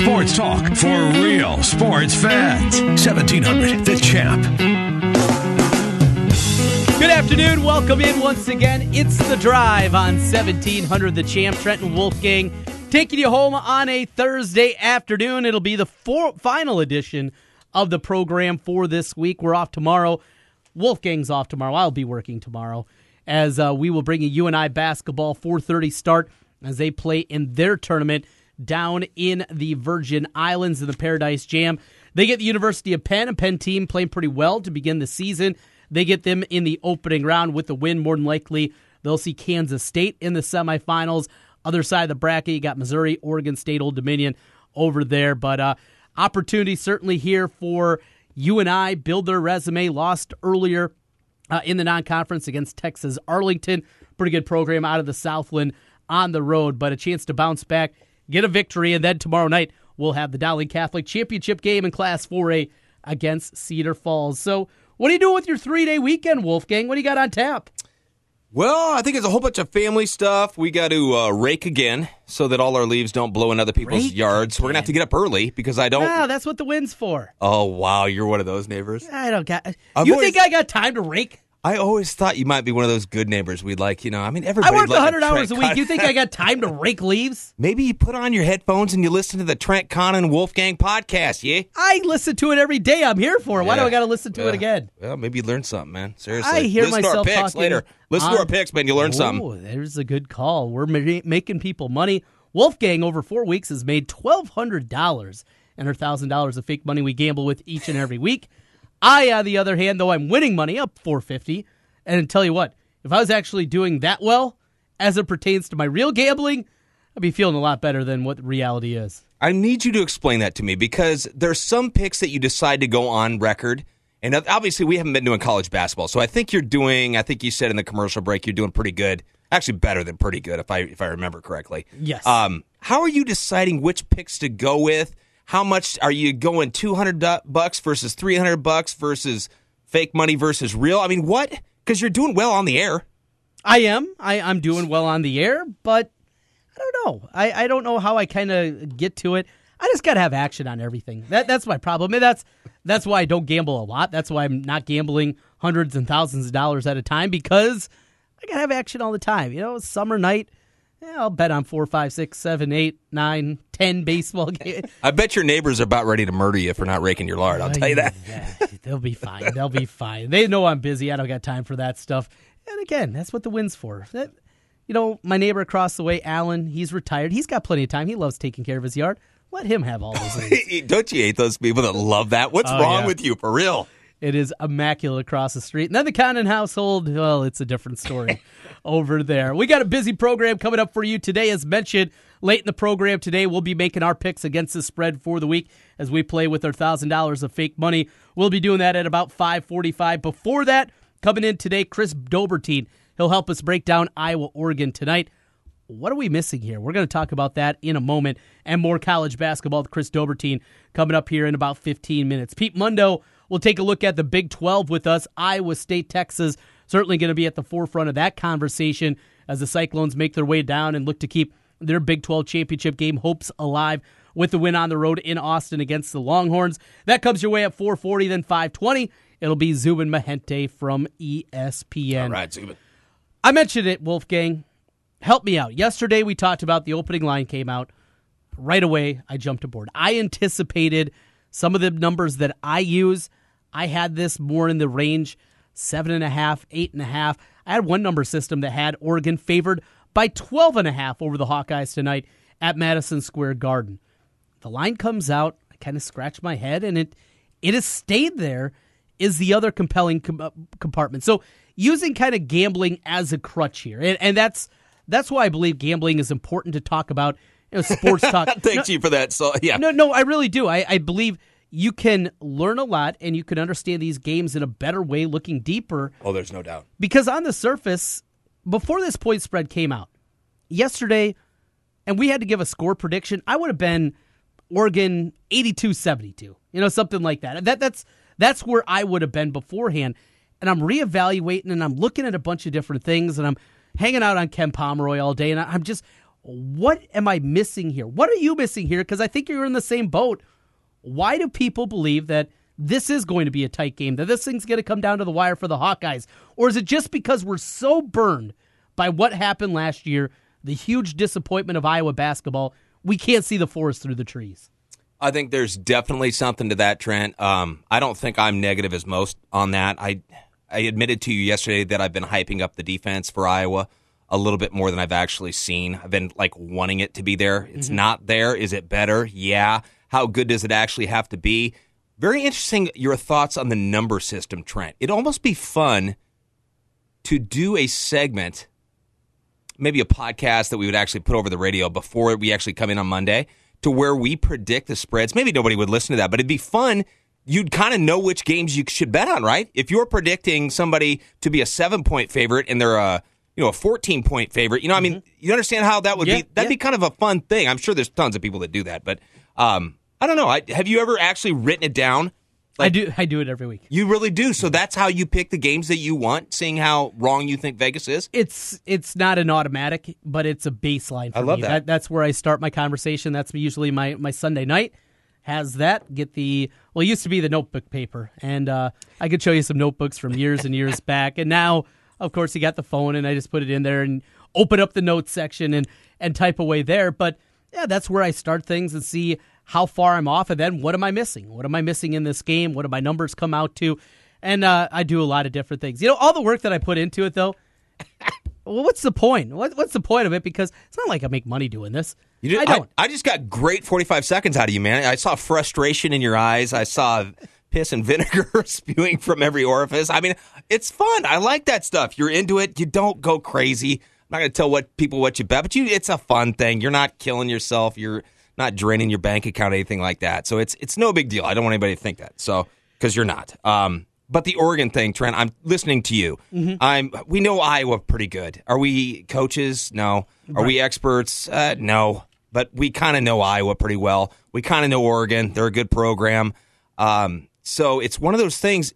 Sports talk for real sports fans. 1700 The Champ. Good afternoon. Welcome in once again. It's the drive on 1700 The Champ. Trenton Wolfgang taking you home on a Thursday afternoon. It'll be the four, final edition of the program for this week. We're off tomorrow. Wolfgang's off tomorrow. I'll be working tomorrow as uh, we will bring UNI basketball 4:30 start as they play in their tournament down in the Virgin Islands in the Paradise Jam. They get the University of Penn, a Penn team playing pretty well to begin the season. They get them in the opening round with the win. More than likely, they'll see Kansas State in the semifinals. Other side of the bracket, you got Missouri, Oregon State, Old Dominion over there. But uh, opportunity certainly here for UNI build their resume. Lost earlier uh, in the non-conference against Texas Arlington. Pretty good program out of the Southland on the road, but a chance to bounce back, get a victory, and then tomorrow night we'll have the Dowling Catholic Championship game in Class 4A against Cedar Falls. So, what are you doing with your three-day weekend, Wolfgang? What do you got on tap? Well, I think it's a whole bunch of family stuff. We got to uh, rake again so that all our leaves don't blow in other people's Rake yards. We're gonna have to get up early because I don't. No, that's what the wind's for. Oh wow, you're one of those neighbors. I don't got. I've you always- think I got time to rake? I always thought you might be one of those good neighbors. We'd like, you know. I mean, everybody. I work like 100 Trent hours a week. Con- You think I got time to rake leaves? Maybe you put on your headphones and you listen to the Trent Condon Wolfgang podcast. Yeah. I listen to it every day. I'm here for it. Why do I got to listen to Yeah. it again? Well, maybe you learned something, man. Seriously. I hear listen myself to our picks talking later. Listen to our picks, man. You learn something. Oh, there's a good call. We're ma- making people money. Wolfgang over four weeks has made twelve hundred dollars and her thousand dollars of fake money we gamble with each and every week. I, on the other hand, though I'm winning money up four fifty, and tell you what, if I was actually doing that well as it pertains to my real gambling, I'd be feeling a lot better than what reality is. I need you to explain that to me because there's some picks that you decide to go on record. And obviously, we haven't been doing college basketball, so I think you're doing. I think you said in the commercial break you're doing pretty good, actually better than pretty good, if I if I remember correctly. Yes. Um, how are you deciding which picks to go with? How much are you going? Two hundred bucks versus three hundred bucks versus fake money versus real? I mean, what? Because you're doing well on the air. I am. I, I'm doing well on the air, but I don't know. I, I don't know how I kind of get to it. I just got to have action on everything. That that's my problem. And that's that's why I don't gamble a lot. That's why I'm not gambling hundreds and thousands of dollars at a time because I got to have action all the time. You know, summer night. Yeah, I'll bet on four, five, six, seven, eight, nine, ten baseball games. I bet your neighbors are about ready to murder you for not raking your lard. I'll tell you that. Yeah, they'll be fine. They'll be fine. They know I'm busy. I don't got time for that stuff. And again, that's what the win's for. That, you know, my neighbor across the way, Alan, he's retired. He's got plenty of time. He loves taking care of his yard. Let him have all those things. Don't you hate those people that love that? What's Oh, wrong yeah. with you, for real? It is immaculate across the street. And then the Condon household, well, it's a different story over there. We got a busy program coming up for you today. As mentioned, late in the program today, we'll be making our picks against the spread for the week as we play with our $1,000 of fake money. We'll be doing that at about 545. Before that, coming in today, Chris Dobbertean. He'll help us break down Iowa, Oregon tonight. What are we missing here? We're going to talk about that in a moment and more college basketball with Chris Dobbertean coming up here in about 15 minutes. Pete Mundo will take a look at the Big 12 with us. Iowa State, Texas, certainly going to be at the forefront of that conversation as the Cyclones make their way down and look to keep their Big 12 championship game hopes alive with the win on the road in Austin against the Longhorns. That comes your way at 440, then 520. It'll be Zubin Mehenti from ESPN. All right, Zubin. I mentioned it, Wolfgang. Help me out. Yesterday we talked about the opening line came out. Right away, I jumped aboard. I anticipated some of the numbers that I use. I had this more in the range seven and a half, eight and a half. I had one number system that had Oregon favored by 12 and a half over the Hawkeyes tonight at Madison Square Garden. The line comes out. I kind of scratch my head, and it it has stayed there. Is the other compelling com- uh, compartment? So using kind of gambling as a crutch here, and, and that's that's why I believe gambling is important to talk about. You know, sports talk. Thanks you for that. So yeah, No, no, I really do. I, I believe you can learn a lot and you can understand these games in a better way, looking deeper. oh, there's no doubt. Because on the surface, before this point spread came out yesterday, and we had to give a score prediction, I would have been Oregon 82-72. You know, something like that. That that's that's where I would have been beforehand. And I'm reevaluating and I'm looking at a bunch of different things and I'm hanging out on Ken Pomeroy all day and I'm just What am I missing here? What are you missing here? Because I think you're in the same boat. Why do people believe that this is going to be a tight game, that this thing's going to come down to the wire for the Hawkeyes? Or is it just because we're so burned by what happened last year, the huge disappointment of Iowa basketball, we can't see the forest through the trees? I think there's definitely something to that, Trent. Um, I don't think I'm negative as most on that. I I admitted to you yesterday that I've been hyping up the defense for Iowa a little bit more than I've actually seen. I've been like wanting it to be there. It's mm-hmm. not there. Is it better? Yeah. How good does it actually have to be? Very interesting your thoughts on the number system, Trent. It'd almost be fun to do a segment, maybe a podcast that we would actually put over the radio before we actually come in on Monday to where we predict the spreads. Maybe nobody would listen to that, but it'd be fun. You'd kind of know which games you should bet on, right? If you're predicting somebody to be a seven point favorite and they're a you know a 14 point favorite, you know, I mean, mm-hmm. you understand how that would yeah, be? That'd yeah. be kind of a fun thing. I'm sure there's tons of people that do that, but um, I don't know. I, have you ever actually written it down like, I do. I do it every week. You really do. So that's how you pick the games that you want, seeing how wrong you think Vegas is. It's it's not an automatic, but it's a baseline. I love me. That. that. That's where I start my conversation. That's usually my my Sunday night. Has that get the well? It used to be the notebook paper, and uh, I could show you some notebooks from years and years back. And now, of course, you got the phone, and I just put it in there and open up the notes section and and type away there. But yeah, that's where I start things and see how far I'm off, and then what am I missing? What am I missing in this game? What do my numbers come out to? And uh, I do a lot of different things. You know, all the work that I put into it, though. well, what's the point? What, what's the point of it? Because it's not like I make money doing this. You did, I don't. I, I just got great 45 seconds out of you, man. I saw frustration in your eyes. I saw piss and vinegar spewing from every orifice. I mean, it's fun. I like that stuff. You're into it. You don't go crazy. I'm not going to tell what people what you bet, but you it's a fun thing. You're not killing yourself. You're not draining your bank account, anything like that. So it's it's no big deal. I don't want anybody to think that. So because you're not. Um, but the Oregon thing, Trent, I'm listening to you. Mm-hmm. I'm. We know Iowa pretty good. Are we coaches? No. Are right. we experts? Uh, no. But we kind of know Iowa pretty well. We kind of know Oregon. They're a good program. Um, so it's one of those things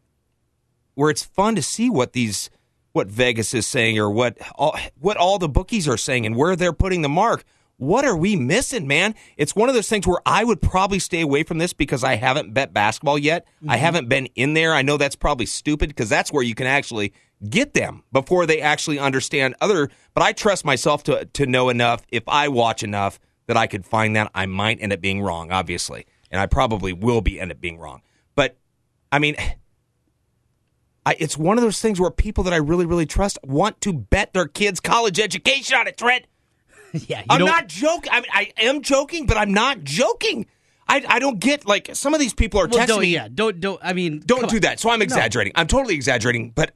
where it's fun to see what these what Vegas is saying or what all, what all the bookies are saying and where they're putting the mark what are we missing, man? It's one of those things where I would probably stay away from this because I haven't bet basketball yet. Mm-hmm. I haven't been in there. I know that's probably stupid because that's where you can actually get them before they actually understand other. But I trust myself to to know enough. If I watch enough, that I could find that I might end up being wrong, obviously, and I probably will be end up being wrong. But I mean. I, it's one of those things where people that I really, really trust want to bet their kids' college education on it, Trent. yeah, I'm not joking. I mean, I am joking, but I'm not joking. I, I don't get like some of these people are well, texting me. Yeah, don't don't. I mean, don't do on. that. So I'm exaggerating. No. I'm totally exaggerating, but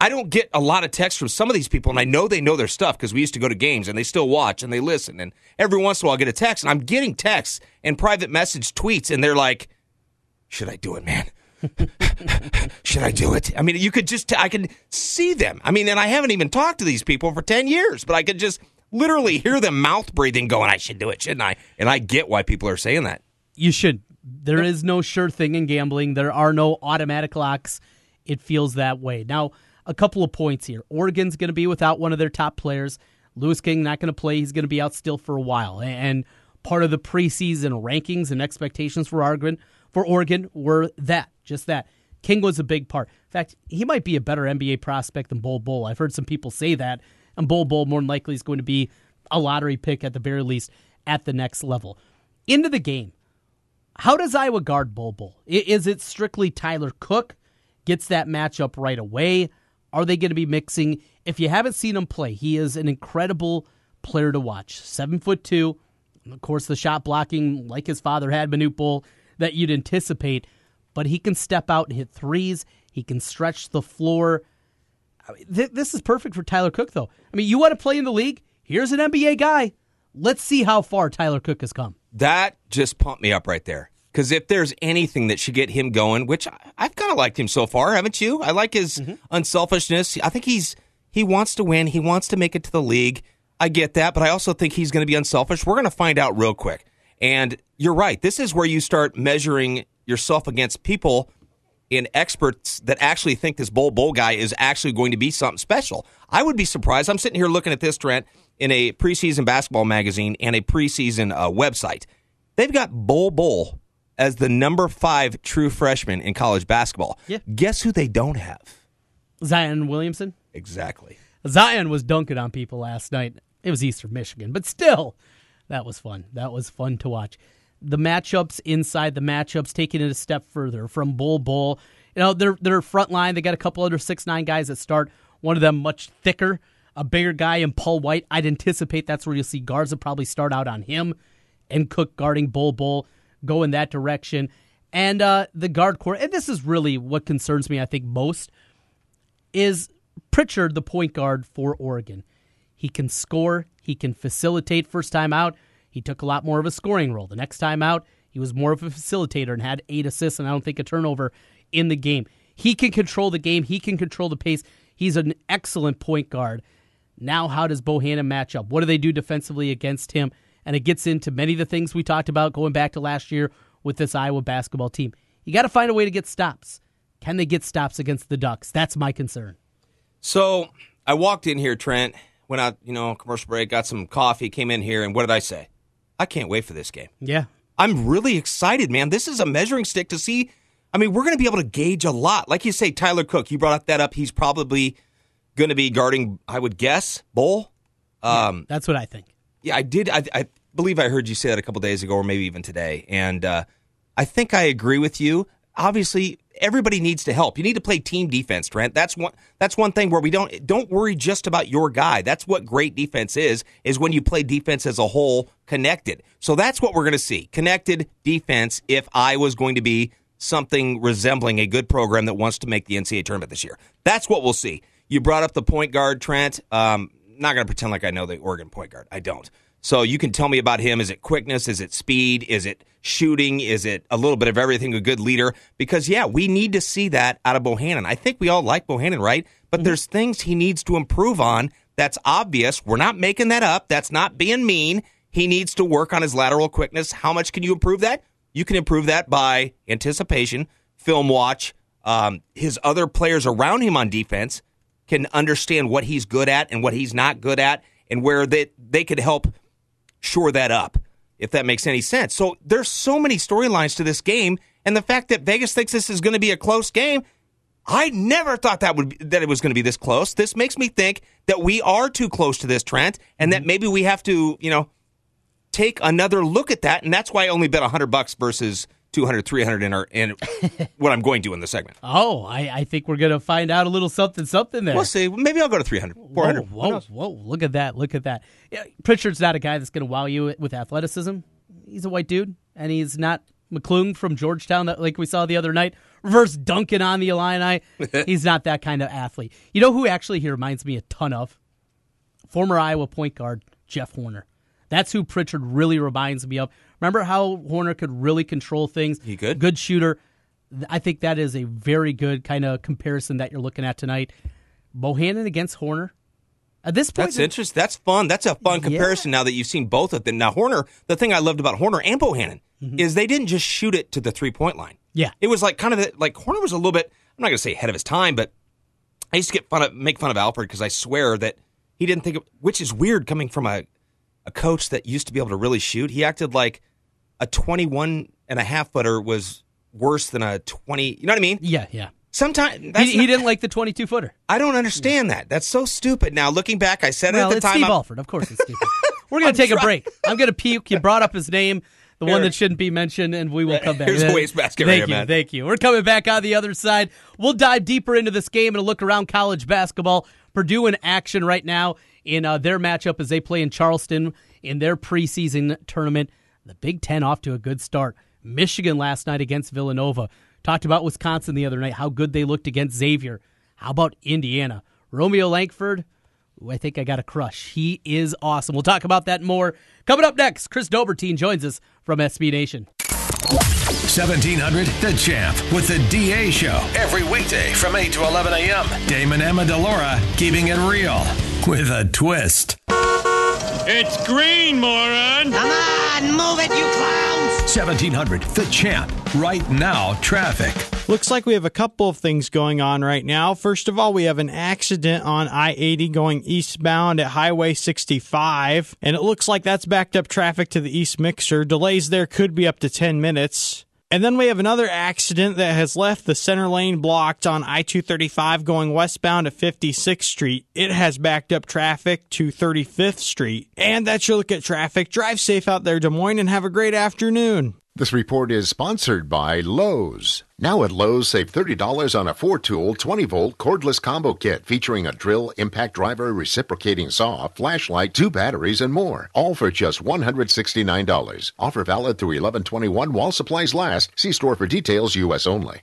I don't get a lot of texts from some of these people, and I know they know their stuff because we used to go to games and they still watch and they listen. And every once in a while, I get a text, and I'm getting texts and private message tweets, and they're like, "Should I do it, man?" Should I do it? I mean, you could just, I can see them. I mean, and I haven't even talked to these people for 10 years, but I could just literally hear them mouth breathing going, I should do it, shouldn't I? And I get why people are saying that. You should. There is no sure thing in gambling. There are no automatic locks. It feels that way. Now, a couple of points here. Oregon's going to be without one of their top players. Louis King not going to play. He's going to be out still for a while. And part of the preseason rankings and expectations for Oregon for Oregon were that, just that. King was a big part. In fact, he might be a better NBA prospect than Bol Bol. I've heard some people say that and Bol Bol more than likely is going to be a lottery pick at the very least at the next level. Into the game. How does Iowa guard Bol Bol? Is it strictly Tyler Cook gets that matchup right away? Are they going to be mixing? If you haven't seen him play, he is an incredible player to watch. Seven foot two. Of course, the shot blocking, like his father had, Manute Bol, that you'd anticipate. But he can step out and hit threes. He can stretch the floor th- this is perfect for Tyler Cook, though. I mean, you want to play in the league? Here's an NBA guy. Let's see how far Tyler Cook has come. That just pumped me up right there. Because if there's anything that should get him going, which I, have kind of liked him so far, haven't you? I like his mm-hmm. unselfishness. I think he's he wants to win. He wants to make it to the league. I get that, but I also think he's going to be unselfish. We're going to find out real quick. And you're right. This is where you start measuring yourself against people in experts that actually think this Bol Bol guy is actually going to be something special. I would be surprised. I'm sitting here looking at this, Trent, in a preseason basketball magazine and a preseason uh, website. They've got Bol Bol as the number five true freshman in college basketball. Yeah. Guess who they don't have? Zion Williamson. Exactly. Zion was dunking on people last night. It was Eastern Michigan, but still, that was fun. That was fun to watch. The matchups inside the matchups, taking it a step further from Bol Bol. You know, their their front line, they got a couple other six nine guys that start. One of them much thicker, a bigger guy in Paul White. I'd anticipate that's where you'll see Garza probably start out on him and Cook guarding Bol Bol, go in that direction. And uh, the guard core, and this is really what concerns me, I think, most, is Pritchard, the point guard for Oregon. He can score, he can facilitate first time out. He took a lot more of a scoring role. The next time out, he was more of a facilitator and had eight assists and I don't think a turnover in the game. He can control the game, he can control the pace. He's an excellent point guard. Now, how does Bohannon match up? What do they do defensively against him? And it gets into many of the things we talked about going back to last year with this Iowa basketball team. You got to find a way to get stops. Can they get stops against the Ducks? That's my concern. So I walked in here, Trent, went out, you know, commercial break, got some coffee, came in here, and what did I say? I can't wait for this game. Yeah. I'm really excited, man. This is a measuring stick to see. I mean, we're going to be able to gauge a lot. Like you say, Tyler Cook, you brought that up. He's probably going to be guarding, I would guess, Bol. Um, That's what I think. yeah, I did. I, I believe I heard you say that a couple days ago, or maybe even today. And uh, I think I agree with you. Obviously, everybody needs to help. You need to play team defense, Trent. That's one. That's one thing where we don't don't worry just about your guy. That's what great defense is. Is when you play defense as a whole, connected. So that's what we're going to see: connected defense. If I was going to be something resembling a good program that wants to make the NCAA tournament this year, that's what we'll see. You brought up the point guard, Trent. Um, not going to pretend like I know the Oregon point guard. I don't. So you can tell me about him. Is it quickness? Is it speed? Is it shooting? Is it a little bit of everything? A good leader? Because yeah, we need to see that out of Bohannon. I think we all like Bohannon, right? But there's things he needs to improve on. That's obvious. We're not making that up. That's not being mean. He needs to work on his lateral quickness. How much can you improve that? You can improve that by anticipation, film watch. Um, his other players around him on defense can understand what he's good at and what he's not good at, and where they they could help shore that up, if that makes any sense. So there's so many storylines to this game, and the fact that Vegas thinks this is going to be a close game, I never thought that would be, that it was going to be this close. This makes me think that we are too close to this, Trent, and that mm-hmm. maybe we have to, you know, take another look at that, and that's why I only bet 100 bucks versus 200, 300 in, our, in what I'm going to in the segment. Oh, I, I think we're going to find out a little something something there. We'll see. Maybe I'll go to 300, 400. Whoa, whoa, whoa, Look at that. Look at that. Yeah, Pritchard's not a guy that's going to wow you with athleticism. He's a white dude, and he's not McClung from Georgetown, that like we saw the other night, reverse dunking on the Illini. he's not that kind of athlete. You know who actually he reminds me a ton of? Former Iowa point guard Jeff Horner. That's who Pritchard really reminds me of. Remember how Horner could really control things? He could. Good shooter. I think that is a very good kind of comparison that you're looking at tonight. Bohannon against Horner. At this point, That's interesting. That's fun. That's a fun comparison now that you've seen both of them. Now, Horner, the thing I loved about Horner and Bohannon mm-hmm. is they didn't just shoot it to the three point line. Yeah. It was like kind of the, like Horner was a little bit, I'm not going to say ahead of his time, but I used to get fun of, make fun of Alford because I swear that he didn't think of, which is weird coming from a, a coach that used to be able to really shoot. He acted like a 21 and a half footer was worse than a 20, you know what I mean? Yeah, yeah. Sometimes He, he didn't like the 22 footer. I don't understand that. That's so stupid. Now looking back, I said it Well, at the it's time. Steve I'm- Alford. Of course, it's Steve. We're I'm to take a break. I'm going to puke. You brought up his name, the one that shouldn't be mentioned, and we will come back. Here's a wastebasket right Thank here, you, man. thank you. We're coming back on the other side. We'll dive deeper into this game and a look around college basketball. Purdue in action right now in uh, their matchup as they play in Charleston in their preseason tournament. The Big Ten off to a good start. Michigan last night against Villanova. Talked about Wisconsin the other night, how good they looked against Xavier. How about Indiana? Romeo Langford, Ooh, I think I got a crush. He is awesome. We'll talk about that more. Coming up next, Chris Dobbertean joins us from SB Nation. 1700 The Champ with the DA Show. Every weekday from 8 to 11 a.m. Damon Amendolara keeping it real with a twist. It's green, moron! Come on, move it, you clowns! 1700 The Champ. Right now, traffic. Looks like we have a couple of things going on right now. First of all, we have an accident on I 80 going eastbound at Highway 65, and it looks like that's backed up traffic to the East Mixer. Delays there could be up to 10 minutes. And then we have another accident that has left the center lane blocked on I 235 going westbound at 56th Street. It has backed up traffic to 35th Street. And that's your look at traffic. Drive safe out there, Des Moines, and have a great afternoon. This report is sponsored by Lowe's. Now at Lowe's, save $30 on a 4 tool 20 volt cordless combo kit featuring a drill, impact driver, reciprocating saw, flashlight, two batteries, and more. All for just $169. Offer valid through 1121 while supplies last. See store for details, U.S. only.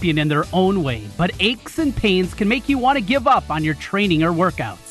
in their own way, but aches and pains can make you want to give up on your training or workouts.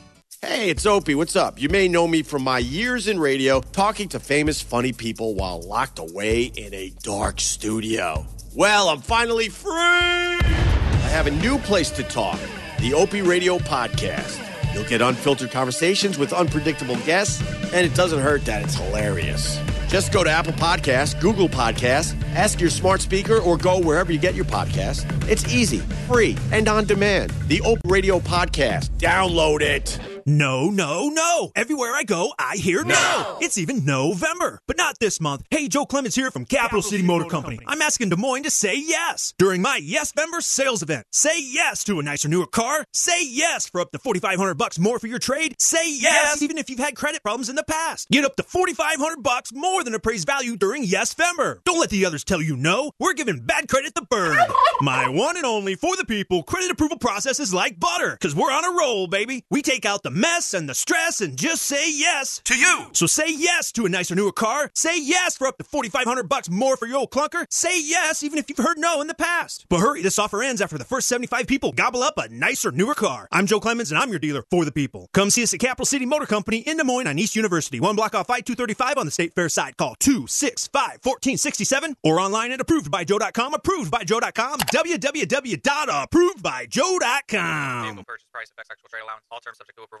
Hey, it's Opie. What's up? You may know me from my years in radio talking to famous, funny people while locked away in a dark studio. Well, I'm finally free! I have a new place to talk the Opie Radio Podcast. You'll get unfiltered conversations with unpredictable guests, and it doesn't hurt that it's hilarious. Just go to Apple Podcasts, Google Podcasts, ask your smart speaker, or go wherever you get your podcasts. It's easy, free, and on demand. The Opie Radio Podcast. Download it. No, no, no. Everywhere I go, I hear no. no. It's even November, but not this month. Hey, Joe Clemens here from Capital, Capital City, City, Motor, Motor Company. Company. I'm asking Des Moines to say yes during my Yes Member sales event. Say yes to a nicer, newer car. Say yes for up to 4500 bucks more for your trade. Say yes, yes, even if you've had credit problems in the past. Get up to 4500 bucks more than appraised value during Yes Fember. Don't let the others tell you no. We're giving bad credit the bird. my one and only for the people credit approval process is like butter because we're on a roll, baby. We take out the mess and the stress and just say yes to you. So say yes to a nicer, newer car. Say yes for up to 4500 bucks more for your old clunker. Say yes even if you've heard no in the past. But hurry, this offer ends after the first 75 people gobble up a nicer, newer car. I'm Joe Clemens and I'm your dealer for the people. Come see us at Capital City Motor Company in Des Moines on East University, one block off I-235 on the State Fair side. Call 265-1467 or online at approvedbyjoe.com, approvedbyjoe.com, www.approvedbyjoe.com. Vehicle purchase price affects actual trade allowance. All terms subject to approval.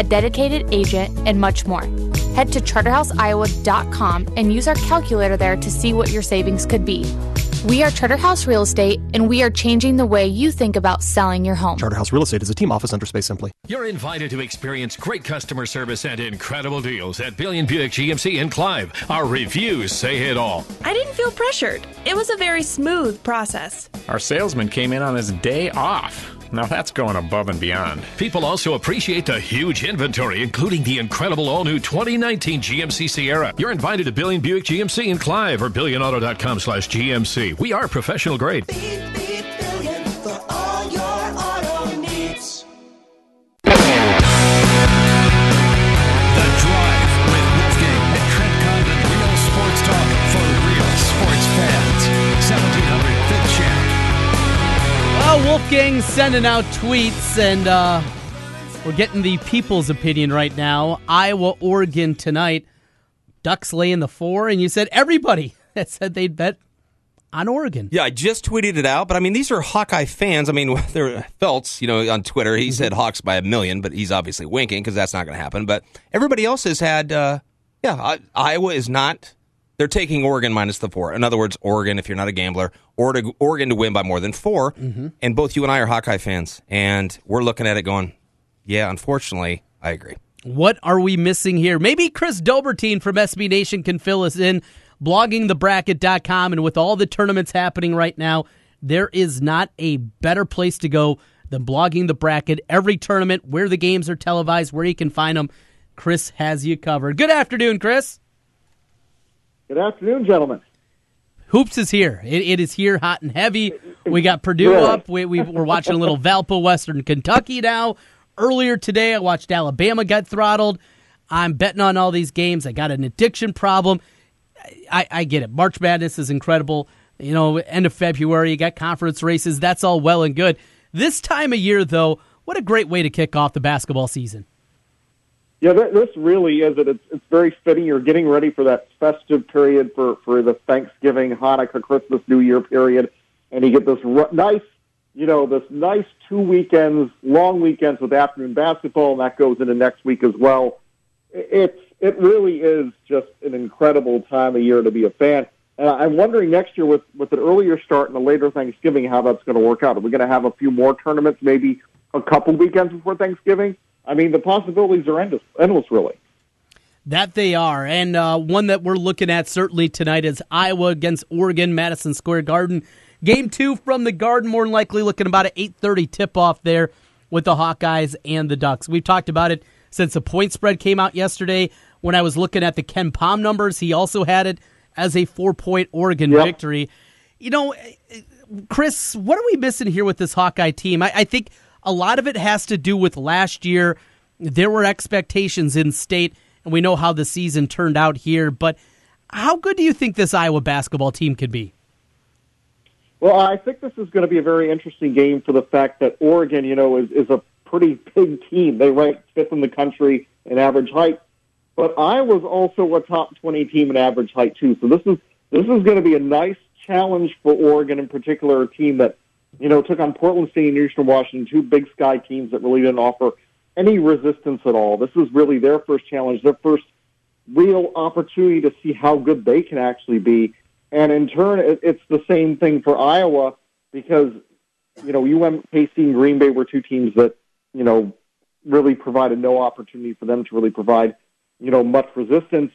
a dedicated agent, and much more. Head to charterhouseiowa.com and use our calculator there to see what your savings could be. We are Charterhouse Real Estate, and we are changing the way you think about selling your home. Charterhouse Real Estate is a team office under Space Simply. You're invited to experience great customer service and incredible deals at Billion Buick GMC in Clive. Our reviews say it all. I didn't feel pressured. It was a very smooth process. Our salesman came in on his day off. Now that's going above and beyond. People also appreciate the huge inventory, including the incredible all new 2019 GMC Sierra. You're invited to Billion Buick GMC in Clive or billionauto.com slash GMC. We are professional grade. The Well, Wolfgang sending out tweets, and uh, we're getting the people's opinion right now. Iowa, Oregon tonight. Ducks laying the four, and you said everybody that said they'd bet on Oregon. Yeah, I just tweeted it out, but I mean, these are Hawkeye fans. I mean, there Feltz, you know, on Twitter, he said Hawks by a million, but he's obviously winking because that's not going to happen. But everybody else has had, uh, yeah, Iowa is not. They're taking Oregon minus the four. In other words, Oregon, if you're not a gambler, or to, Oregon to win by more than 4 mm-hmm. And both you and I are Hawkeye fans, and we're looking at it going, yeah, unfortunately, I agree. What are we missing here? Maybe Chris Dobbertean from SB Nation can fill us in. Bloggingthebracket.com, and with all the tournaments happening right now, there is not a better place to go than blogging the bracket. Every tournament, where the games are televised, where you can find them, Chris has you covered. Good afternoon, Chris. Good afternoon, gentlemen. Hoops is here. It, it is here, hot and heavy. We got Purdue Really? up. We, we, we're watching a little Valpo, Western Kentucky now. Earlier today, I watched Alabama get throttled. I'm betting on all these games. I got an addiction problem. I, I get it. March Madness is incredible. You know, end of February, you got conference races. That's all well and good. This time of year, though, what a great way to kick off the basketball season. Yeah, th- this really is it. It's, it's very fitting. You're getting ready for that festive period for, for the Thanksgiving, Hanukkah, Christmas, New Year period, and you get this r- nice, you know, this nice two weekends, long weekends with afternoon basketball, and that goes into next week as well. It's it really is just an incredible time of year to be a fan. And I'm wondering next year with with an earlier start and a later Thanksgiving, how that's going to work out. Are we going to have a few more tournaments, maybe a couple weekends before Thanksgiving? I mean, the possibilities are endless, endless really. That they are. And uh, one that we're looking at certainly tonight is Iowa against Oregon, Madison Square Garden. Game two from the Garden, more than likely looking about an 8.30 tip-off there with the Hawkeyes and the Ducks. We've talked about it since the point spread came out yesterday. When I was looking at the KenPom numbers, he also had it as a four-point Oregon Yep. victory. You know, Chris, what are we missing here with this Hawkeye team? I, I think a lot of it has to do with last year. There were expectations in state, and we know how the season turned out here. But how good do you think this Iowa basketball team could be? Well, I think this is going to be a very interesting game for the fact that Oregon, you know, is, is a pretty big team. They rank fifth in the country in average height, but Iowa's also a top twenty team in average height too. So this is this is going to be a nice challenge for Oregon, in particular, a team that you know took on Portland State and Eastern Washington, two Big Sky teams that really didn't offer any resistance at all. This was really their first challenge, their first real opportunity to see how good they can actually be. And in turn, it, it's the same thing for Iowa because, you know, UMKC and Green Bay were two teams that, you know, really provided no opportunity for them to really provide, you know, much resistance.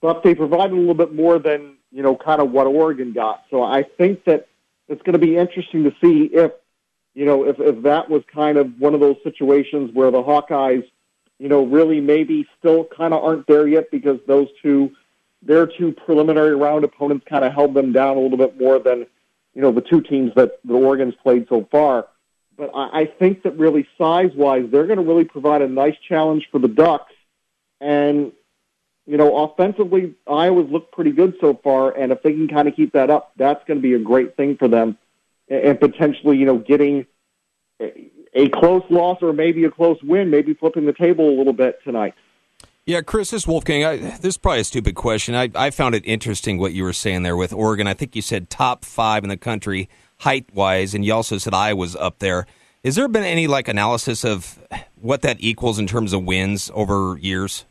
But they provided a little bit more than, you know, kind of what Oregon got. So I think that it's going to be interesting to see if, you know, if, if that was kind of one of those situations where the Hawkeyes, you know, really maybe still kind of aren't there yet because those two, their two preliminary round opponents kind of held them down a little bit more than, you know, the two teams that the Oregon's played so far. But I, I think that really size wise, they're going to really provide a nice challenge for the Ducks. And, you know, offensively, Iowa's looked pretty good so far. And if they can kind of keep that up, that's going to be a great thing for them. And, potentially, you know, getting a, close loss or maybe a close win, maybe flipping the table a little bit tonight. Yeah, Chris, this is Wolfgang. I, this is probably a stupid question. I, I found it interesting what you were saying there with Oregon. I think you said top five in the country height wise, and you also said Iowa's up there. Has there been any like analysis of what that equals in terms of wins over years?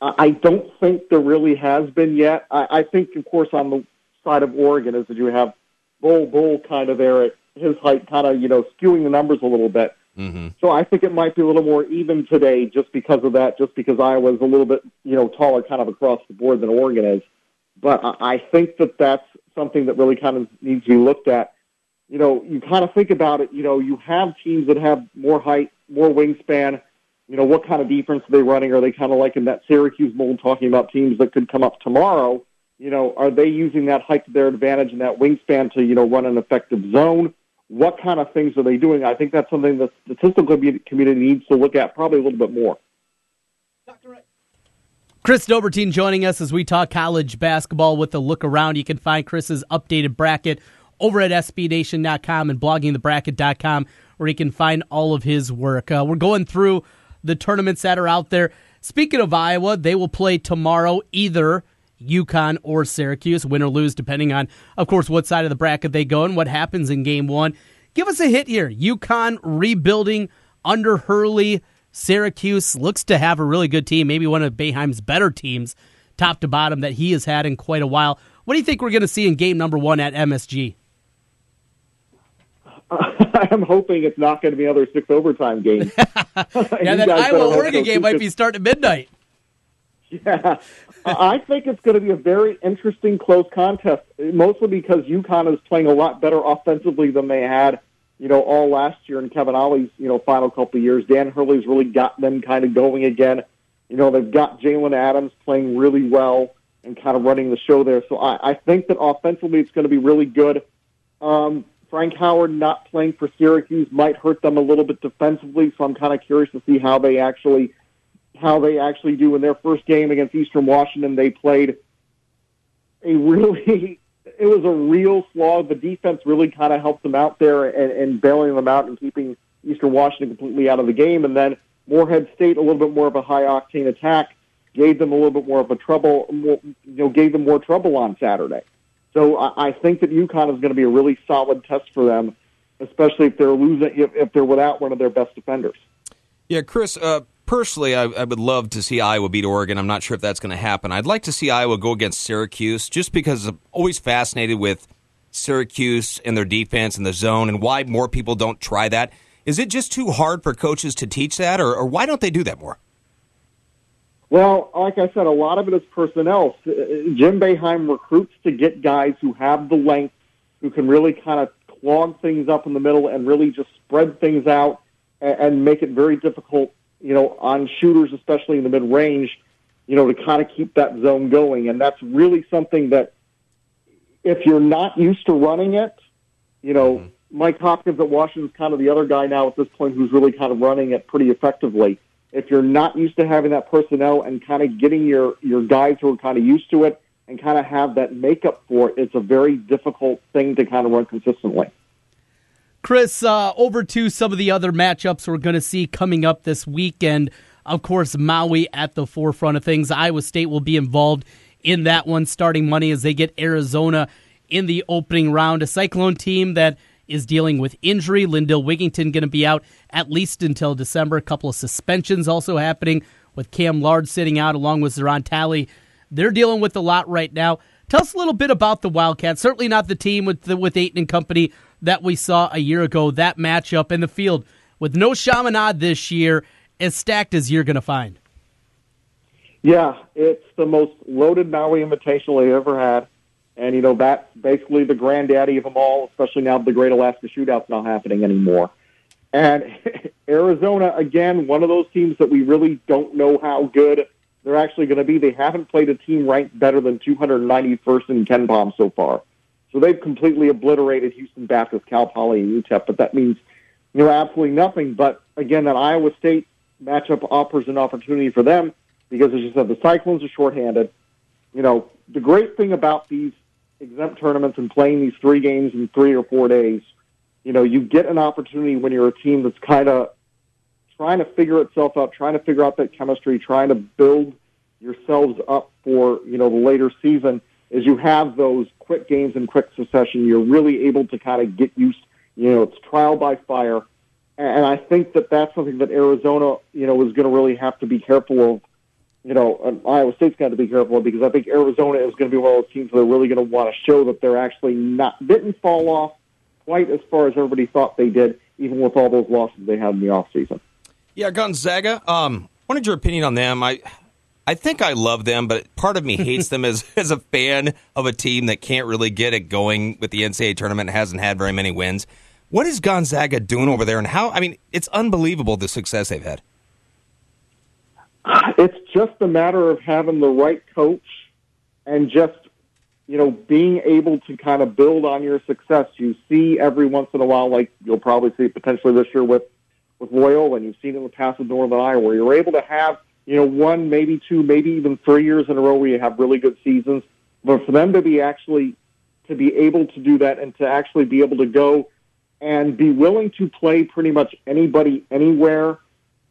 I don't think there really has been yet. I, I think, of course, on the side of Oregon is that you have Bol Bol kind of there at his height, kind of you know skewing the numbers a little bit. Mm-hmm. So I think it might be a little more even today, just because of that. Just because Iowa's a little bit you know taller, kind of across the board than Oregon is. But I, I think that that's something that really kind of needs to be looked at. You know, you kind of think about it. You know, you have teams that have more height, more wingspan. You know, what kind of defense are they running? Are they kind of like in that Syracuse mold, talking about teams that could come up tomorrow? You know, are they using that height to their advantage and that wingspan to, you know, run an effective zone? What kind of things are they doing? I think that's something the statistical community needs to look at probably a little bit more. Chris Dobbertean joining us as we talk college basketball with a look around. You can find Chris's updated bracket over at SBNation.com and bloggingthebracket.com where you can find all of his work. Uh, we're going through the tournaments that are out there. Speaking of Iowa, they will play tomorrow either UConn or Syracuse, win or lose, depending on, of course, what side of the bracket they go and what happens in game one. Give us a hit here. UConn rebuilding under Hurley. Syracuse looks to have a really good team, maybe one of Boeheim's better teams, top to bottom, that he has had in quite a while. What do you think we're going to see in game number one at MSG? I'm hoping it's not going to be another six overtime game. yeah, that Iowa Oregon game might be starting at midnight. Yeah, I think it's going to be a very interesting close contest, mostly because UConn is playing a lot better offensively than they had, you know, all last year in Kevin Ollie's, you know, final couple of years. Dan Hurley's really got them kind of going again. You know, they've got Jalen Adams playing really well and kind of running the show there. So I, I think that offensively it's going to be really good. Um, Frank Howard not playing for Syracuse might hurt them a little bit defensively, so I'm kind of curious to see how they actually how they actually do in their first game against Eastern Washington. They played a really it was a real slog. The defense really kind of helped them out there and, and bailing them out and keeping Eastern Washington completely out of the game. And then Morehead State a little bit more of a high octane attack gave them a little bit more of a trouble, more, you know, gave them more trouble on Saturday. So I, I think that UConn is going to be a really solid test for them, especially if they're losing, if, if they're without one of their best defenders. Yeah, Chris. Uh, personally, I, I, would love to see Iowa beat Oregon. I'm not sure if that's going to happen. I'd like to see Iowa go against Syracuse, just because I'm always fascinated with Syracuse and their defense and the zone, and why more people don't try that. Is it just too hard for coaches to teach that, or, or why don't they do that more? Well, like I said, a lot of it is personnel. Jim Boeheim recruits to get guys who have the length, who can really kind of clog things up in the middle and really just spread things out and, and make it very difficult, you know, on shooters, especially in the mid range, you know, to kind of keep that zone going. And that's really something that if you're not used to running it, you know, mm-hmm. Mike Hopkins at Washington's kind of the other guy now at this point who's really kind of running it pretty effectively if you're not used to having that personnel and kind of getting your, your guys who are kind of used to it and kind of have that makeup for it, it's a very difficult thing to kind of run consistently. Chris, uh, over to some of the other matchups we're going to see coming up this weekend. Of course, Maui at the forefront of things. Iowa State will be involved in that one, starting money as they get Arizona in the opening round. A Cyclone team that is dealing with injury. Lindell Wigginton going to be out at least until December. A couple of suspensions also happening with Cam Lard sitting out along with Zoran Talley. They're dealing with a lot right now. Tell us a little bit about the Wildcats. Certainly not the team with the, with Ayton and company that we saw a year ago. That matchup in the field with no Chaminade this year, as stacked as you're going to find. Yeah, it's the most loaded Maui Invitational they ever had. And, you know, that's basically the granddaddy of them all, especially now the Great Alaska Shootout's not happening anymore. And Arizona, again, one of those teams that we really don't know how good they're actually going to be. They haven't played a team ranked better than 291st in KenPom so far. So they've completely obliterated Houston Baptist, Cal Poly, and UTEP, but that means, you know, absolutely nothing. But again, that Iowa State matchup offers an opportunity for them because, as you said, the Cyclones are shorthanded. You know, the great thing about these exempt tournaments and playing these three games in three or four days, you know, you get an opportunity when you're a team that's kind of trying to figure itself out, trying to figure out that chemistry, trying to build yourselves up for, you know, the later season. As you have those quick games in quick succession, you're really able to kind of get used, you know, it's trial by fire. And I think that that's something that Arizona, you know, is going to really have to be careful of you know, Iowa State's got to be careful because I think Arizona is going to be one of those teams that are really going to want to show that they're actually not didn't fall off quite as far as everybody thought they did, even with all those losses they had in the offseason. Yeah, Gonzaga. Um, wanted your opinion on them. I I think I love them, but part of me hates them as as a fan of a team that can't really get it going with the NCAA tournament and hasn't had very many wins. What is Gonzaga doing over there, and how? I mean, it's unbelievable the success they've had. It's just a matter of having the right coach and just you know being able to kind of build on your success. You see every once in a while, like you'll probably see potentially this year with with Loyola, and you've seen it in the past with Northern Iowa, you're able to have you know one, maybe two, maybe even three years in a row where you have really good seasons. But for them to be actually to be able to do that and to actually be able to go and be willing to play pretty much anybody anywhere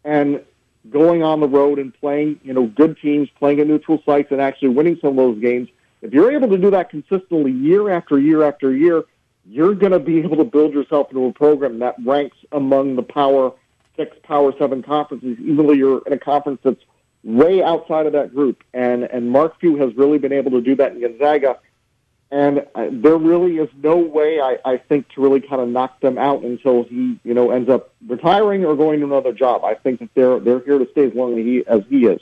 and going on the road and playing, you know, good teams, playing at neutral sites and actually winning some of those games. If you're able to do that consistently year after year after year, you're going to be able to build yourself into a program that ranks among the power six, power seven conferences, even though you're in a conference that's way outside of that group. And, and Mark Few has really been able to do that in Gonzaga. And uh, there really is no way, I, I think, to really kind of knock them out until he, you know, ends up retiring or going to another job. I think that they're they're here to stay as long as he as he is.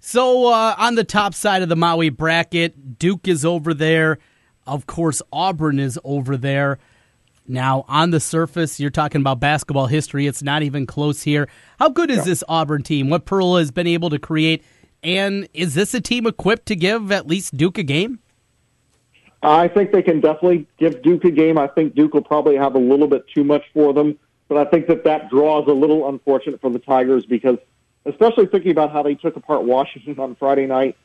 So uh, on the top side of the Maui bracket, Duke is over there. Of course, Auburn is over there. Now, on the surface, you're talking about basketball history. It's not even close here. How good is this Auburn team? What Pearl has been able to create? And is this a team equipped to give at least Duke a game? I think they can definitely give Duke a game. I think Duke will probably have a little bit too much for them, but I think that that draw is a little unfortunate for the Tigers because, especially thinking about how they took apart Washington on Friday night,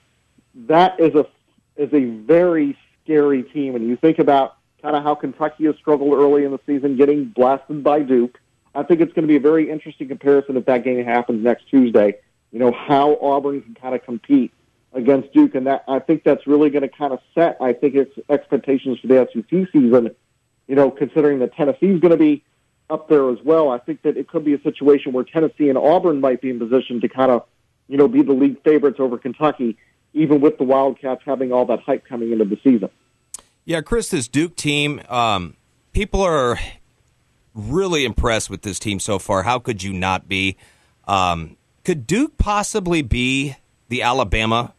that is a is a very scary team. And you think about kind of how Kentucky has struggled early in the season, getting blasted by Duke. I think it's going to be a very interesting comparison if that game happens next Tuesday. You know how Auburn can kind of compete against Duke, and that I think that's really going to kind of set. I think it's expectations for the SEC season. You know, considering that Tennessee's going to be up there as well, I think that it could be a situation where Tennessee and Auburn might be in position to kind of, you know, be the league favorites over Kentucky, even with the Wildcats having all that hype coming into the season. Yeah, Chris, this Duke team, um, people are really impressed with this team so far. How could you not be? Um, could Duke possibly be the Alabama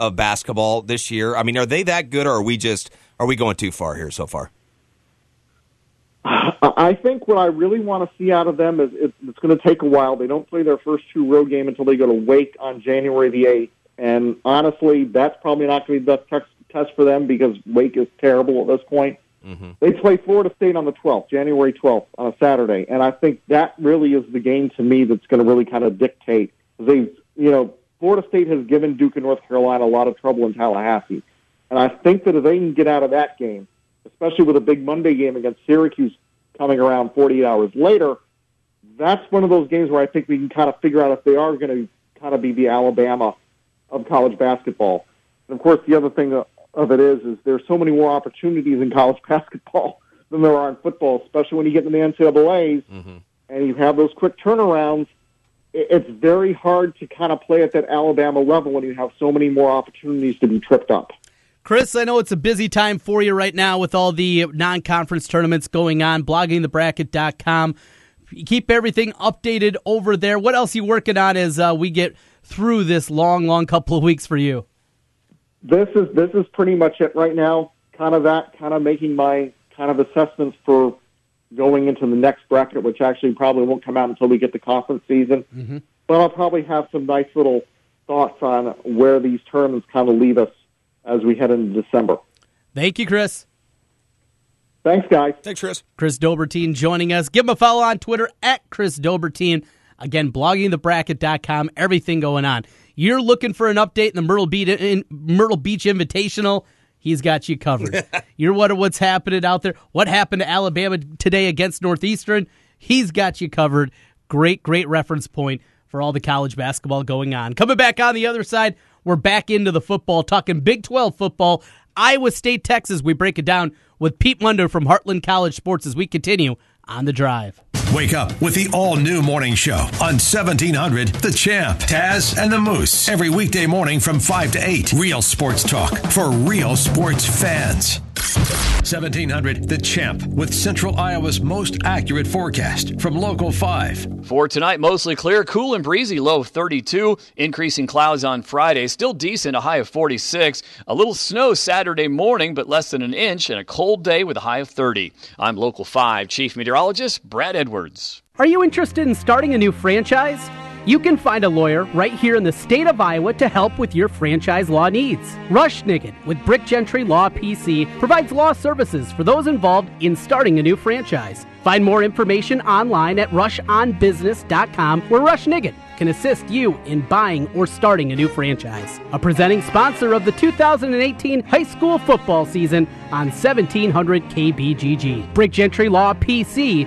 of basketball this year? I mean, are they that good, or are we just are we going too far here so far? I think what I really want to see out of them is it's going to take a while. They don't play their first two road game until they go to Wake on January the eighth, and honestly, that's probably not going to be the best test for them because Wake is terrible at this point. Mm-hmm. They play Florida State on the 12th, January 12th, on a Saturday, and I think that really is the game to me that's going to really kind of dictate. They, you know, Florida State has given Duke and North Carolina a lot of trouble in Tallahassee, and I think that if they can get out of that game, especially with a big Monday game against Syracuse coming around 48 hours later, that's one of those games where I think we can kind of figure out if they are going to kind of be the Alabama of college basketball. And of course, the other thing of it is, is there's so many more opportunities in college basketball than there are in football, especially when you get in the NCAA's mm-hmm. and you have those quick turnarounds. It's very hard to kind of play at that Alabama level when you have so many more opportunities to be tripped up. Chris, I know it's a busy time for you right now with all the non conference tournaments going on, bloggingthebracket.com. Keep everything updated over there. What else are you working on as uh, we get through this long, long couple of weeks for you? this is this is pretty much it right now. Kind of that, kind of making my kind of assessments for going into the next bracket, which actually probably won't come out until we get the conference season. Mm-hmm. But I'll probably have some nice little thoughts on where these tournaments kind of leave us as we head into December. Thank you, Chris. Thanks, guys. Thanks, Chris. Chris Dobbertean joining us. Give him a follow on Twitter at Chris Dobbertean. Again, bloggingthebracket.com. Everything going on. You're looking for an update in the Myrtle Beach, in Myrtle Beach Invitational. He's got you covered. You're wondering what's happening out there. What happened to Alabama today against Northeastern? He's got you covered. Great, great reference point for all the college basketball going on. Coming back on the other side, we're back into the football, talking Big 12 football. Iowa State, Texas. We break it down with Pete Mundo from Heartland College Sports as we continue on the drive. Wake up with the all new morning show on 1700 The Champ, Taz, and the Moose. Every weekday morning from 5 to 8. Real sports talk for real sports fans. 1700 The Champ with Central Iowa's most accurate forecast from Local 5. For tonight, mostly clear, cool and breezy, low of 32. Increasing clouds on Friday, still decent, a high of 46. A little snow Saturday morning, but less than an inch, and a cold day with a high of 30. I'm Local 5 Chief Meteorologist Brad Edwards. Are you interested in starting a new franchise? You can find a lawyer right here in the state of Iowa to help with your franchise law needs. Rush with Brick Gentry Law PC provides law services for those involved in starting a new franchise. Find more information online at rushonbusiness.com where Rush can assist you in buying or starting a new franchise. A presenting sponsor of the 2018 high school football season on 1700 KBGG. Brick Gentry Law PC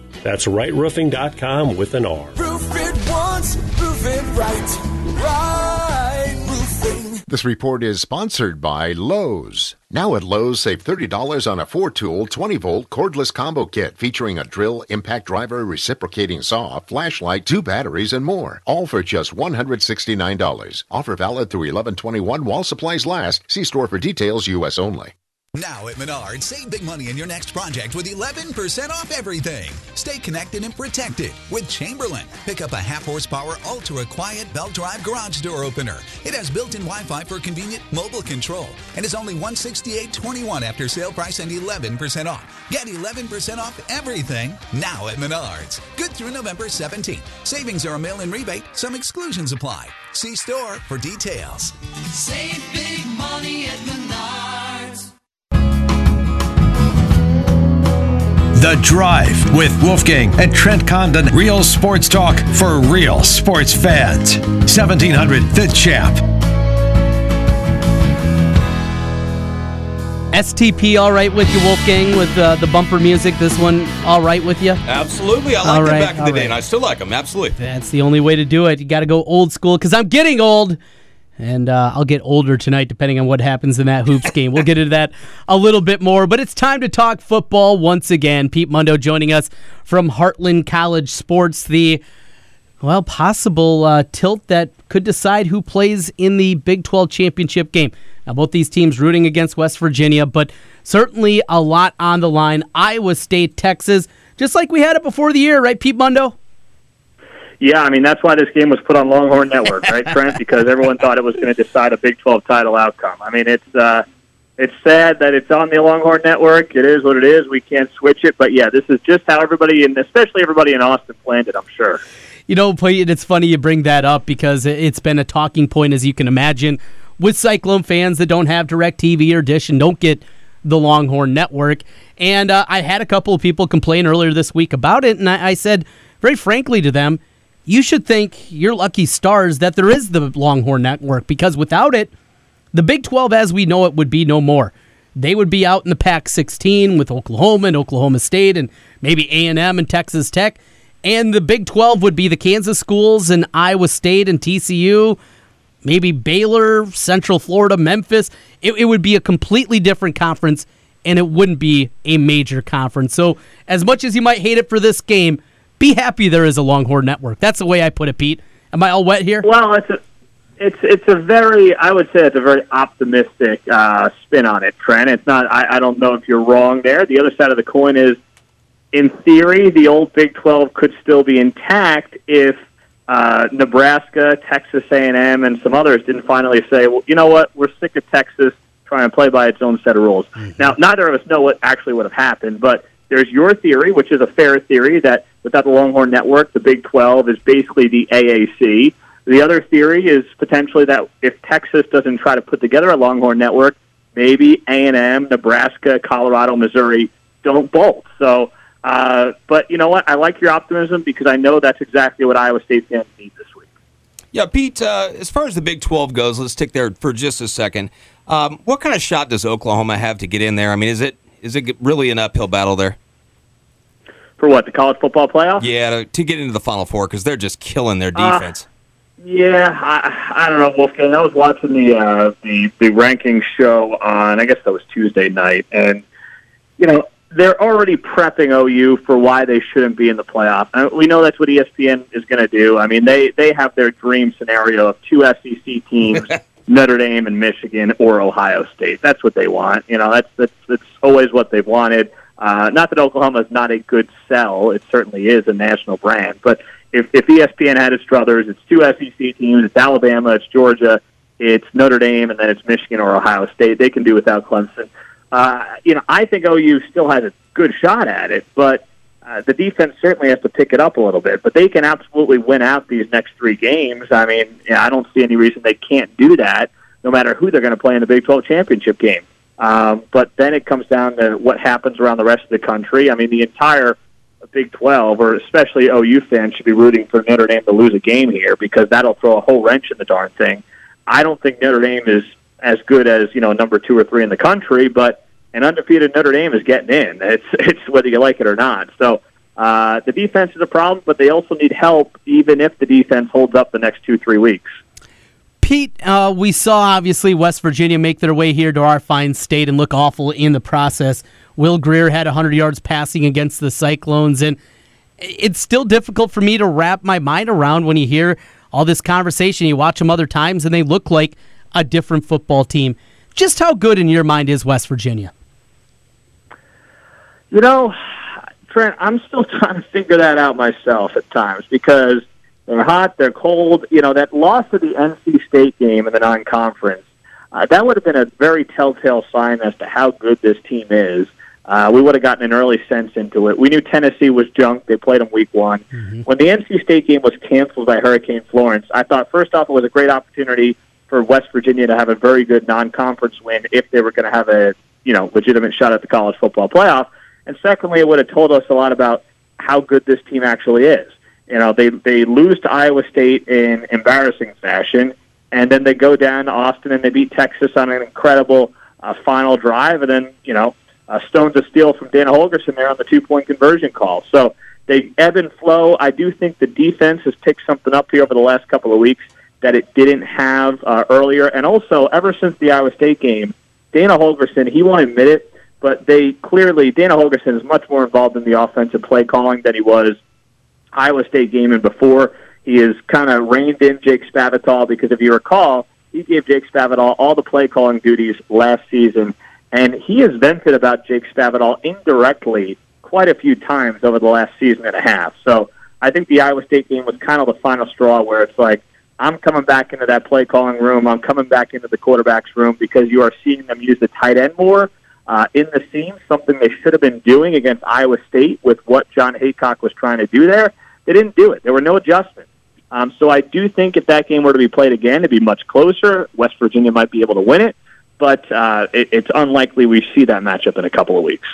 That's rightroofing.com with an R. Roof it once, roof it right. Right roofing. This report is sponsored by Lowe's. Now at Lowe's, save $30 on a 4 tool 20 volt cordless combo kit featuring a drill, impact driver, reciprocating saw, flashlight, two batteries, and more. All for just $169. Offer valid through 1121 while supplies last. See store for details, U.S. only. Now at Menards, save big money in your next project with 11% off everything. Stay connected and protected with Chamberlain. Pick up a half horsepower ultra quiet belt drive garage door opener. It has built in Wi Fi for convenient mobile control and is only $168.21 after sale price and 11% off. Get 11% off everything now at Menards. Good through November 17th. Savings are a mail in rebate, some exclusions apply. See store for details. Save big money at Menards. The Drive with Wolfgang and Trent Condon. Real sports talk for real sports fans. 1700 The Champ. STP, all right with you, Wolfgang, with uh, the bumper music. This one, all right with you? Absolutely. I All liked right, them back in all the day, right. and I still like them. Absolutely. That's the only way to do it. You got to go old school because I'm getting old. And uh, I'll get older tonight, depending on what happens in that hoops game. We'll get into that a little bit more. But it's time to talk football once again. Pete Mundo joining us from Heartland College Sports. The well, possible uh, tilt that could decide who plays in the Big 12 championship game. Now, both these teams rooting against West Virginia, but certainly a lot on the line. Iowa State, Texas, just like we had it before the year, right, Pete Mundo? Yeah, I mean that's why this game was put on Longhorn Network, right, Trent? Because everyone thought it was going to decide a Big 12 title outcome. I mean, it's uh, it's sad that it's on the Longhorn Network. It is what it is. We can't switch it, but yeah, this is just how everybody, and especially everybody in Austin, planned it. I'm sure. You know, Peyton, it's funny you bring that up because it's been a talking point, as you can imagine, with Cyclone fans that don't have direct TV or Dish and don't get the Longhorn Network. And uh, I had a couple of people complain earlier this week about it, and I, I said very frankly to them, you should thank your lucky stars that there is the Longhorn Network because without it, the Big 12 as we know it would be no more. They would be out in the Pac 16 with Oklahoma and Oklahoma State and maybe A&M and Texas Tech. And the Big 12 would be the Kansas schools and Iowa State and TCU, maybe Baylor, Central Florida, Memphis. It, it would be a completely different conference and it wouldn't be a major conference. So, as much as you might hate it for this game, be happy there is a Longhorn Network. That's the way I put it, Pete. Am I all wet here? Well, it's a, it's it's a very I would say it's a very optimistic uh, spin on it, Trent. It's not. I, I don't know if you're wrong there. The other side of the coin is, in theory, the old Big Twelve could still be intact if uh, Nebraska, Texas A&M, and some others didn't finally say, well, you know what, we're sick of Texas trying to play by its own set of rules. Now, neither of us know what actually would have happened, but there's your theory, which is a fair theory, that without the Longhorn Network, the Big 12 is basically the AAC. The other theory is potentially that if Texas doesn't try to put together a Longhorn Network, maybe A&M, Nebraska, Colorado, Missouri don't bolt. So, uh, but you know what? I like your optimism because I know that's exactly what Iowa State fans need this week. Yeah, Pete, uh, as far as the Big 12 goes, let's stick there for just a second. Um, what kind of shot does Oklahoma have to get in there? I mean, is it is it really an uphill battle there? For what, the college football playoff? Yeah, to, to get into the Final Four because they're just killing their Uh, defense. Yeah, I, I don't know, Wolfgang. I was watching the uh, the the ranking show on I guess that was Tuesday night, and you know they're already prepping OU for why they shouldn't be in the playoff. Uh, we know that's what ESPN is going to do. I mean, they they have their dream scenario of two SEC teams, Notre Dame and Michigan, or Ohio State. That's what they want. You know, that's that's that's always what they've wanted. Uh, not that Oklahoma is not a good sell; it certainly is a national brand. But if, if ESPN had its druthers, it's two SEC teams. It's Alabama, it's Georgia, it's Notre Dame, and then it's Michigan or Ohio State. They can do without Clemson. Uh, you know, I think OU still has a good shot at it, but uh, the defense certainly has to pick it up a little bit. But they can absolutely win out these next three games. I mean, yeah, I don't see any reason they can't do that, no matter who they're going to play in the Big 12 championship game. Um, but then it comes down to what happens around the rest of the country. I mean, the entire Big 12, or especially OU fans, should be rooting for Notre Dame to lose a game here because that'll throw a whole wrench in the darn thing. I don't think Notre Dame is as good as you know number two or three in the country, but an undefeated Notre Dame is getting in. It's it's whether you like it or not. So uh, the defense is a problem, but they also need help, even if the defense holds up the next two three weeks. Pete, uh, we saw obviously West Virginia make their way here to our fine state and look awful in the process. Will Grier had 100 yards passing against the Cyclones, and it's still difficult for me to wrap my mind around when you hear all this conversation. You watch them other times, and they look like a different football team. Just how good in your mind is West Virginia? You know, Trent, I'm still trying to figure that out myself at times because they're hot, they're cold. You know, that loss of the NC State game in the non-conference, uh, that would have been a very telltale sign as to how good this team is. Uh, we would have gotten an early sense into it. We knew Tennessee was junk. They played them week one. When the NC State game was canceled by Hurricane Florence, I thought first off it was a great opportunity for West Virginia to have a very good non-conference win if they were going to have a you know legitimate shot at the college football playoff. And secondly, it would have told us a lot about how good this team actually is. You know, they they lose to Iowa State in embarrassing fashion, and then they go down to Austin and they beat Texas on an incredible uh, final drive, and then you know, uh, stones of steel from Dana Holgorsen there on the two point conversion call. So they ebb and flow. I do think the defense has picked something up here over the last couple of weeks that it didn't have uh, earlier, and also ever since the Iowa State game, Dana Holgorsen he won't admit it, but they clearly Dana Holgorsen is much more involved in the offensive play calling than he was Iowa State game and before. He has kind of reined in Jake Spavital because if you recall, he gave Jake Spavital all the play calling duties last season, and he has vented about Jake Spavital indirectly quite a few times over the last season and a half. So I think the Iowa State game was kind of the final straw where it's like, I'm coming back into that play calling room. I'm coming back into the quarterback's room because you are seeing them use the tight end more uh, in the seam, something they should have been doing against Iowa State with what Jon Heacock was trying to do there. They didn't do it. There were no adjustments. Um, so I do think if that game were to be played again, it'd be much closer. West Virginia might be able to win it, but uh, it, it's unlikely we see that matchup in a couple of weeks.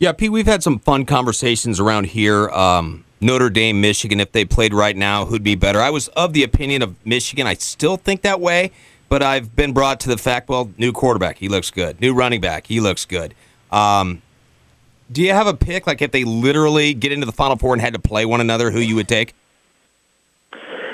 Yeah, Pete, we've had some fun conversations around here. Um, Notre Dame, Michigan, if they played right now, who'd be better? I was of the opinion of Michigan. I still think that way, but I've been brought to the fact, well, new quarterback, he looks good. New running back, he looks good. Um, do you have a pick, like if they literally get into the Final Four and had to play one another, who you would take?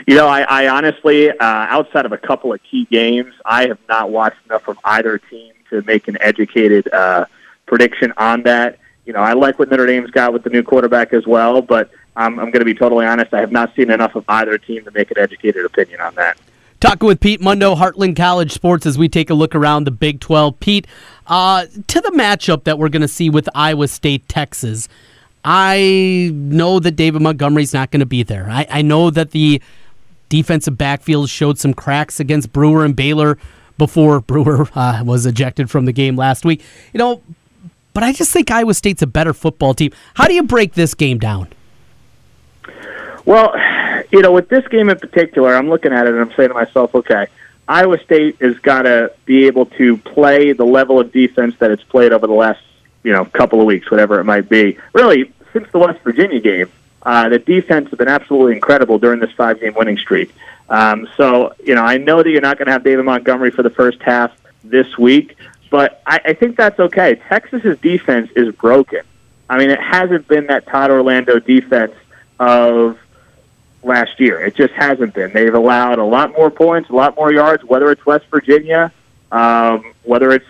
You know, I, I honestly, uh, outside of a couple of key games, I have not watched enough of either team to make an educated uh, prediction on that. You know, I like what Notre Dame's got with the new quarterback as well, but um, I'm going to be totally honest. I have not seen enough of either team to make an educated opinion on that. Talking with Pete Mundo, Heartland College Sports, as we take a look around the Big 12. Pete, uh, to the matchup that we're going to see with Iowa State, Texas, I know that David Montgomery's not going to be there. I, I know that the defensive backfield showed some cracks against Brewer and Baylor before Brewer uh, was ejected from the game last week. You know, but I just think Iowa State's a better football team. How do you break this game down? Well, you know, with this game in particular, I'm looking at it and I'm saying to myself, okay, Iowa State has got to be able to play the level of defense that it's played over the last, you know, couple of weeks, whatever it might be. Really, since the West Virginia game, uh, the defense has been absolutely incredible during this five-game winning streak. Um, so, you know, I know that you're not going to have David Montgomery for the first half this week, but I, I think that's okay. Texas's defense is broken. I mean, it hasn't been that Todd Orlando defense of last year. It just hasn't been. They've allowed a lot more points, a lot more yards, whether it's West Virginia, um, whether it's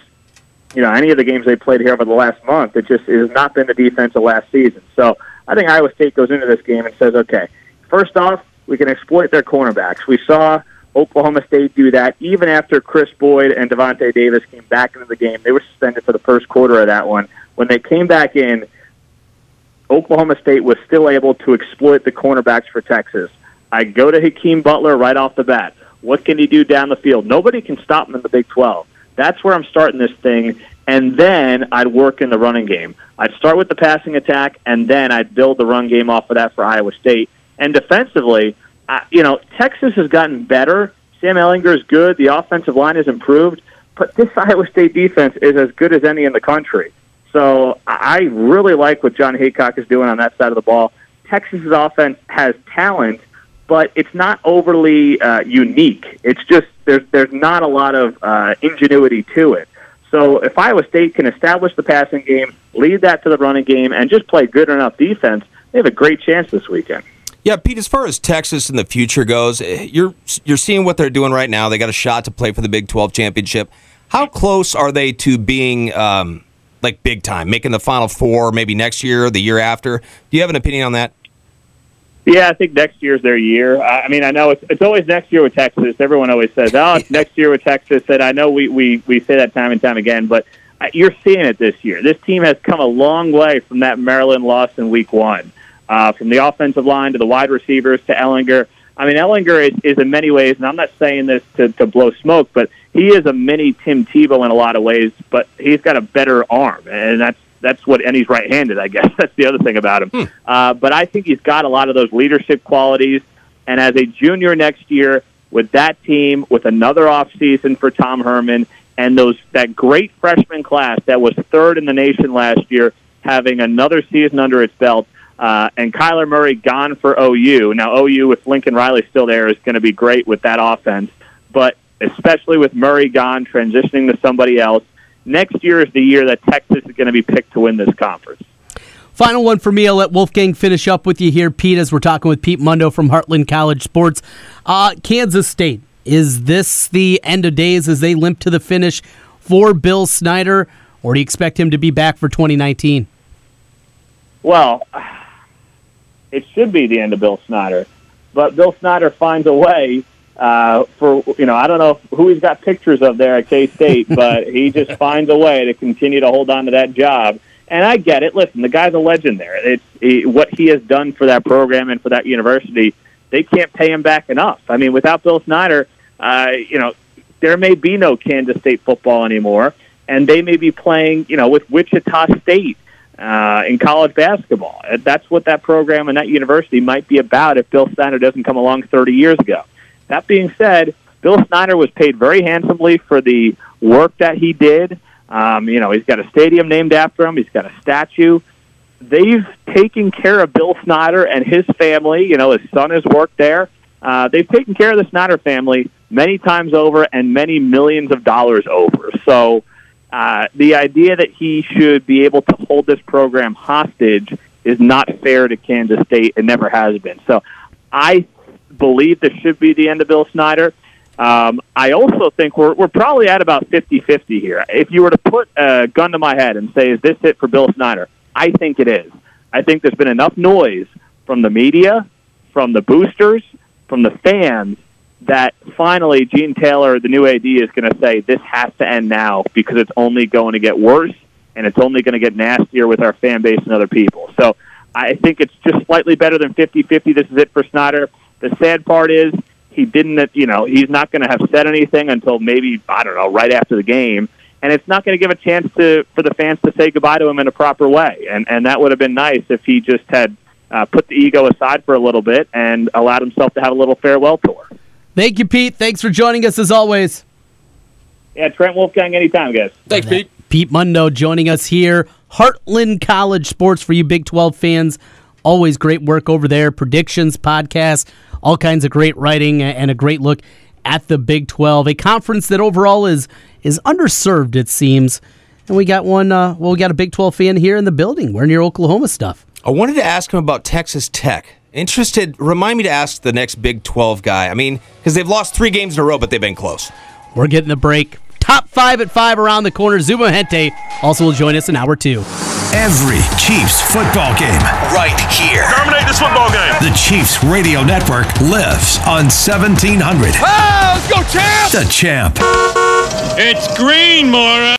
you know any of the games they played here over the last month. It just it has not been the defense of last season. So I think Iowa State goes into this game and says, okay, first off, we can exploit their cornerbacks. We saw Oklahoma State do that even after Kris Boyd and Davante Davis came back into the game. They were suspended for the first quarter of that one. When they came back in, Oklahoma State was still able to exploit the cornerbacks for Texas. I go to Hakeem Butler right off the bat. What can he do down the field? Nobody can stop him in the Big 12. That's where I'm starting this thing. And then I'd work in the running game. I'd start with the passing attack, and then I'd build the run game off of that for Iowa State. And defensively, uh, you know, Texas has gotten better. Sam Ehlinger is good. The offensive line has improved. But this Iowa State defense is as good as any in the country. So I really like what Jon Heacock is doing on that side of the ball. Texas's offense has talent, but it's not overly uh, unique. It's just there's there's not a lot of uh, ingenuity to it. So if Iowa State can establish the passing game, lead that to the running game, and just play good enough defense, they have a great chance this weekend. Yeah, Pete. As far as Texas in the future goes, eh, you're you're seeing what they're doing right now. They got a shot to play for the Big 12 championship. How close are they to being um, like big time, making the Final Four maybe next year, or the year after? Do you have an opinion on that? Yeah, I think next year's their year. I mean, I know it's, it's always next year with Texas. Everyone always says, "Oh, it's next year with Texas." And I know we we we say that time and time again, but uh, you're seeing it this year. This team has come a long way from that Maryland loss in Week One, uh, from the offensive line to the wide receivers to Ehlinger. I mean, Ehlinger is, is in many ways, and I'm not saying this to, to blow smoke, but he is a mini Tim Tebow in a lot of ways. But he's got a better arm, and that's that's what, and he's right-handed. I guess that's the other thing about him. Hmm. Uh, but I think he's got a lot of those leadership qualities. And as a junior next year, with that team, with another off season for Tom Herman, and those that great freshman class that was third in the nation last year, having another season under its belt. Uh, and Kyler Murray gone for OU. Now, OU with Lincoln Riley still there is going to be great with that offense, but especially with Murray gone, transitioning to somebody else, next year is the year that Texas is going to be picked to win this conference. Final one for me. I'll let Wolfgang finish up with you here, Pete, as we're talking with Pete Mundo from Heartland College Sports. Uh, Kansas State, is this the end of days as they limp to the finish for Bill Snyder, or do you expect him to be back for 2019? Well, it should be the end of Bill Snyder, but Bill Snyder finds a way uh, for you know I don't know who he's got pictures of there at K State, but he just finds a way to continue to hold on to that job. And I get it. Listen, the guy's a legend there. It's he, what he has done for that program and for that university. They can't pay him back enough. I mean, without Bill Snyder, uh, you know, there may be no Kansas State football anymore, and they may be playing, you know, with Wichita State uh, in college basketball. That's what that program and that university might be about if Bill Snyder doesn't come along 30 years ago. That being said, Bill Snyder was paid very handsomely for the work that he did. Um, you know, he's got a stadium named after him. He's got a statue. They've taken care of Bill Snyder and his family. You know, his son has worked there. Uh, they've taken care of the Snyder family many times over and many millions of dollars over. So uh, the idea that he should be able to hold this program hostage is not fair to Kansas State. It never has been. So I believe this should be the end of Bill Snyder. Um, I also think we're, we're probably at about 50 50 here. If you were to put a gun to my head and say, is this it for Bill Snyder? I think it is. I think there's been enough noise from the media, from the boosters, from the fans that finally Gene Taylor, the new AD, is going to say this has to end now because it's only going to get worse and it's only going to get nastier with our fan base and other people. So I think it's just slightly better than 50 50. This is it for Snyder. The sad part is He didn't, you know, he's not going to have said anything until maybe I don't know, right after the game, and it's not going to give a chance to for the fans to say goodbye to him in a proper way. And and that would have been nice if he just had uh, put the ego aside for a little bit and allowed himself to have a little farewell tour. Thank you, Pete. Thanks for joining us as always. Yeah, Trent Wolfgang, anytime, guys. Thanks, Pete. Pete Mundo joining us here. Heartland College Sports for you Big 12 fans. Always great work over there. Predictions, podcasts, all kinds of great writing, and a great look at the Big 12. A conference that overall is is underserved, it seems. And we got one, uh, well, we got a Big 12 fan here in the building wearing your Oklahoma stuff. I wanted to ask him about Texas Tech. Interested, remind me to ask the next Big 12 guy. I mean, because they've lost three games in a row, but they've been close. We're getting the break. Top five at five around the corner. Zubin Mehenti also will join us in hour two. Every Chiefs football game right here. Dominate this football game. The Chiefs Radio Network lives on 1700. Ah, let's go, champ! The champ. It's green, Mora.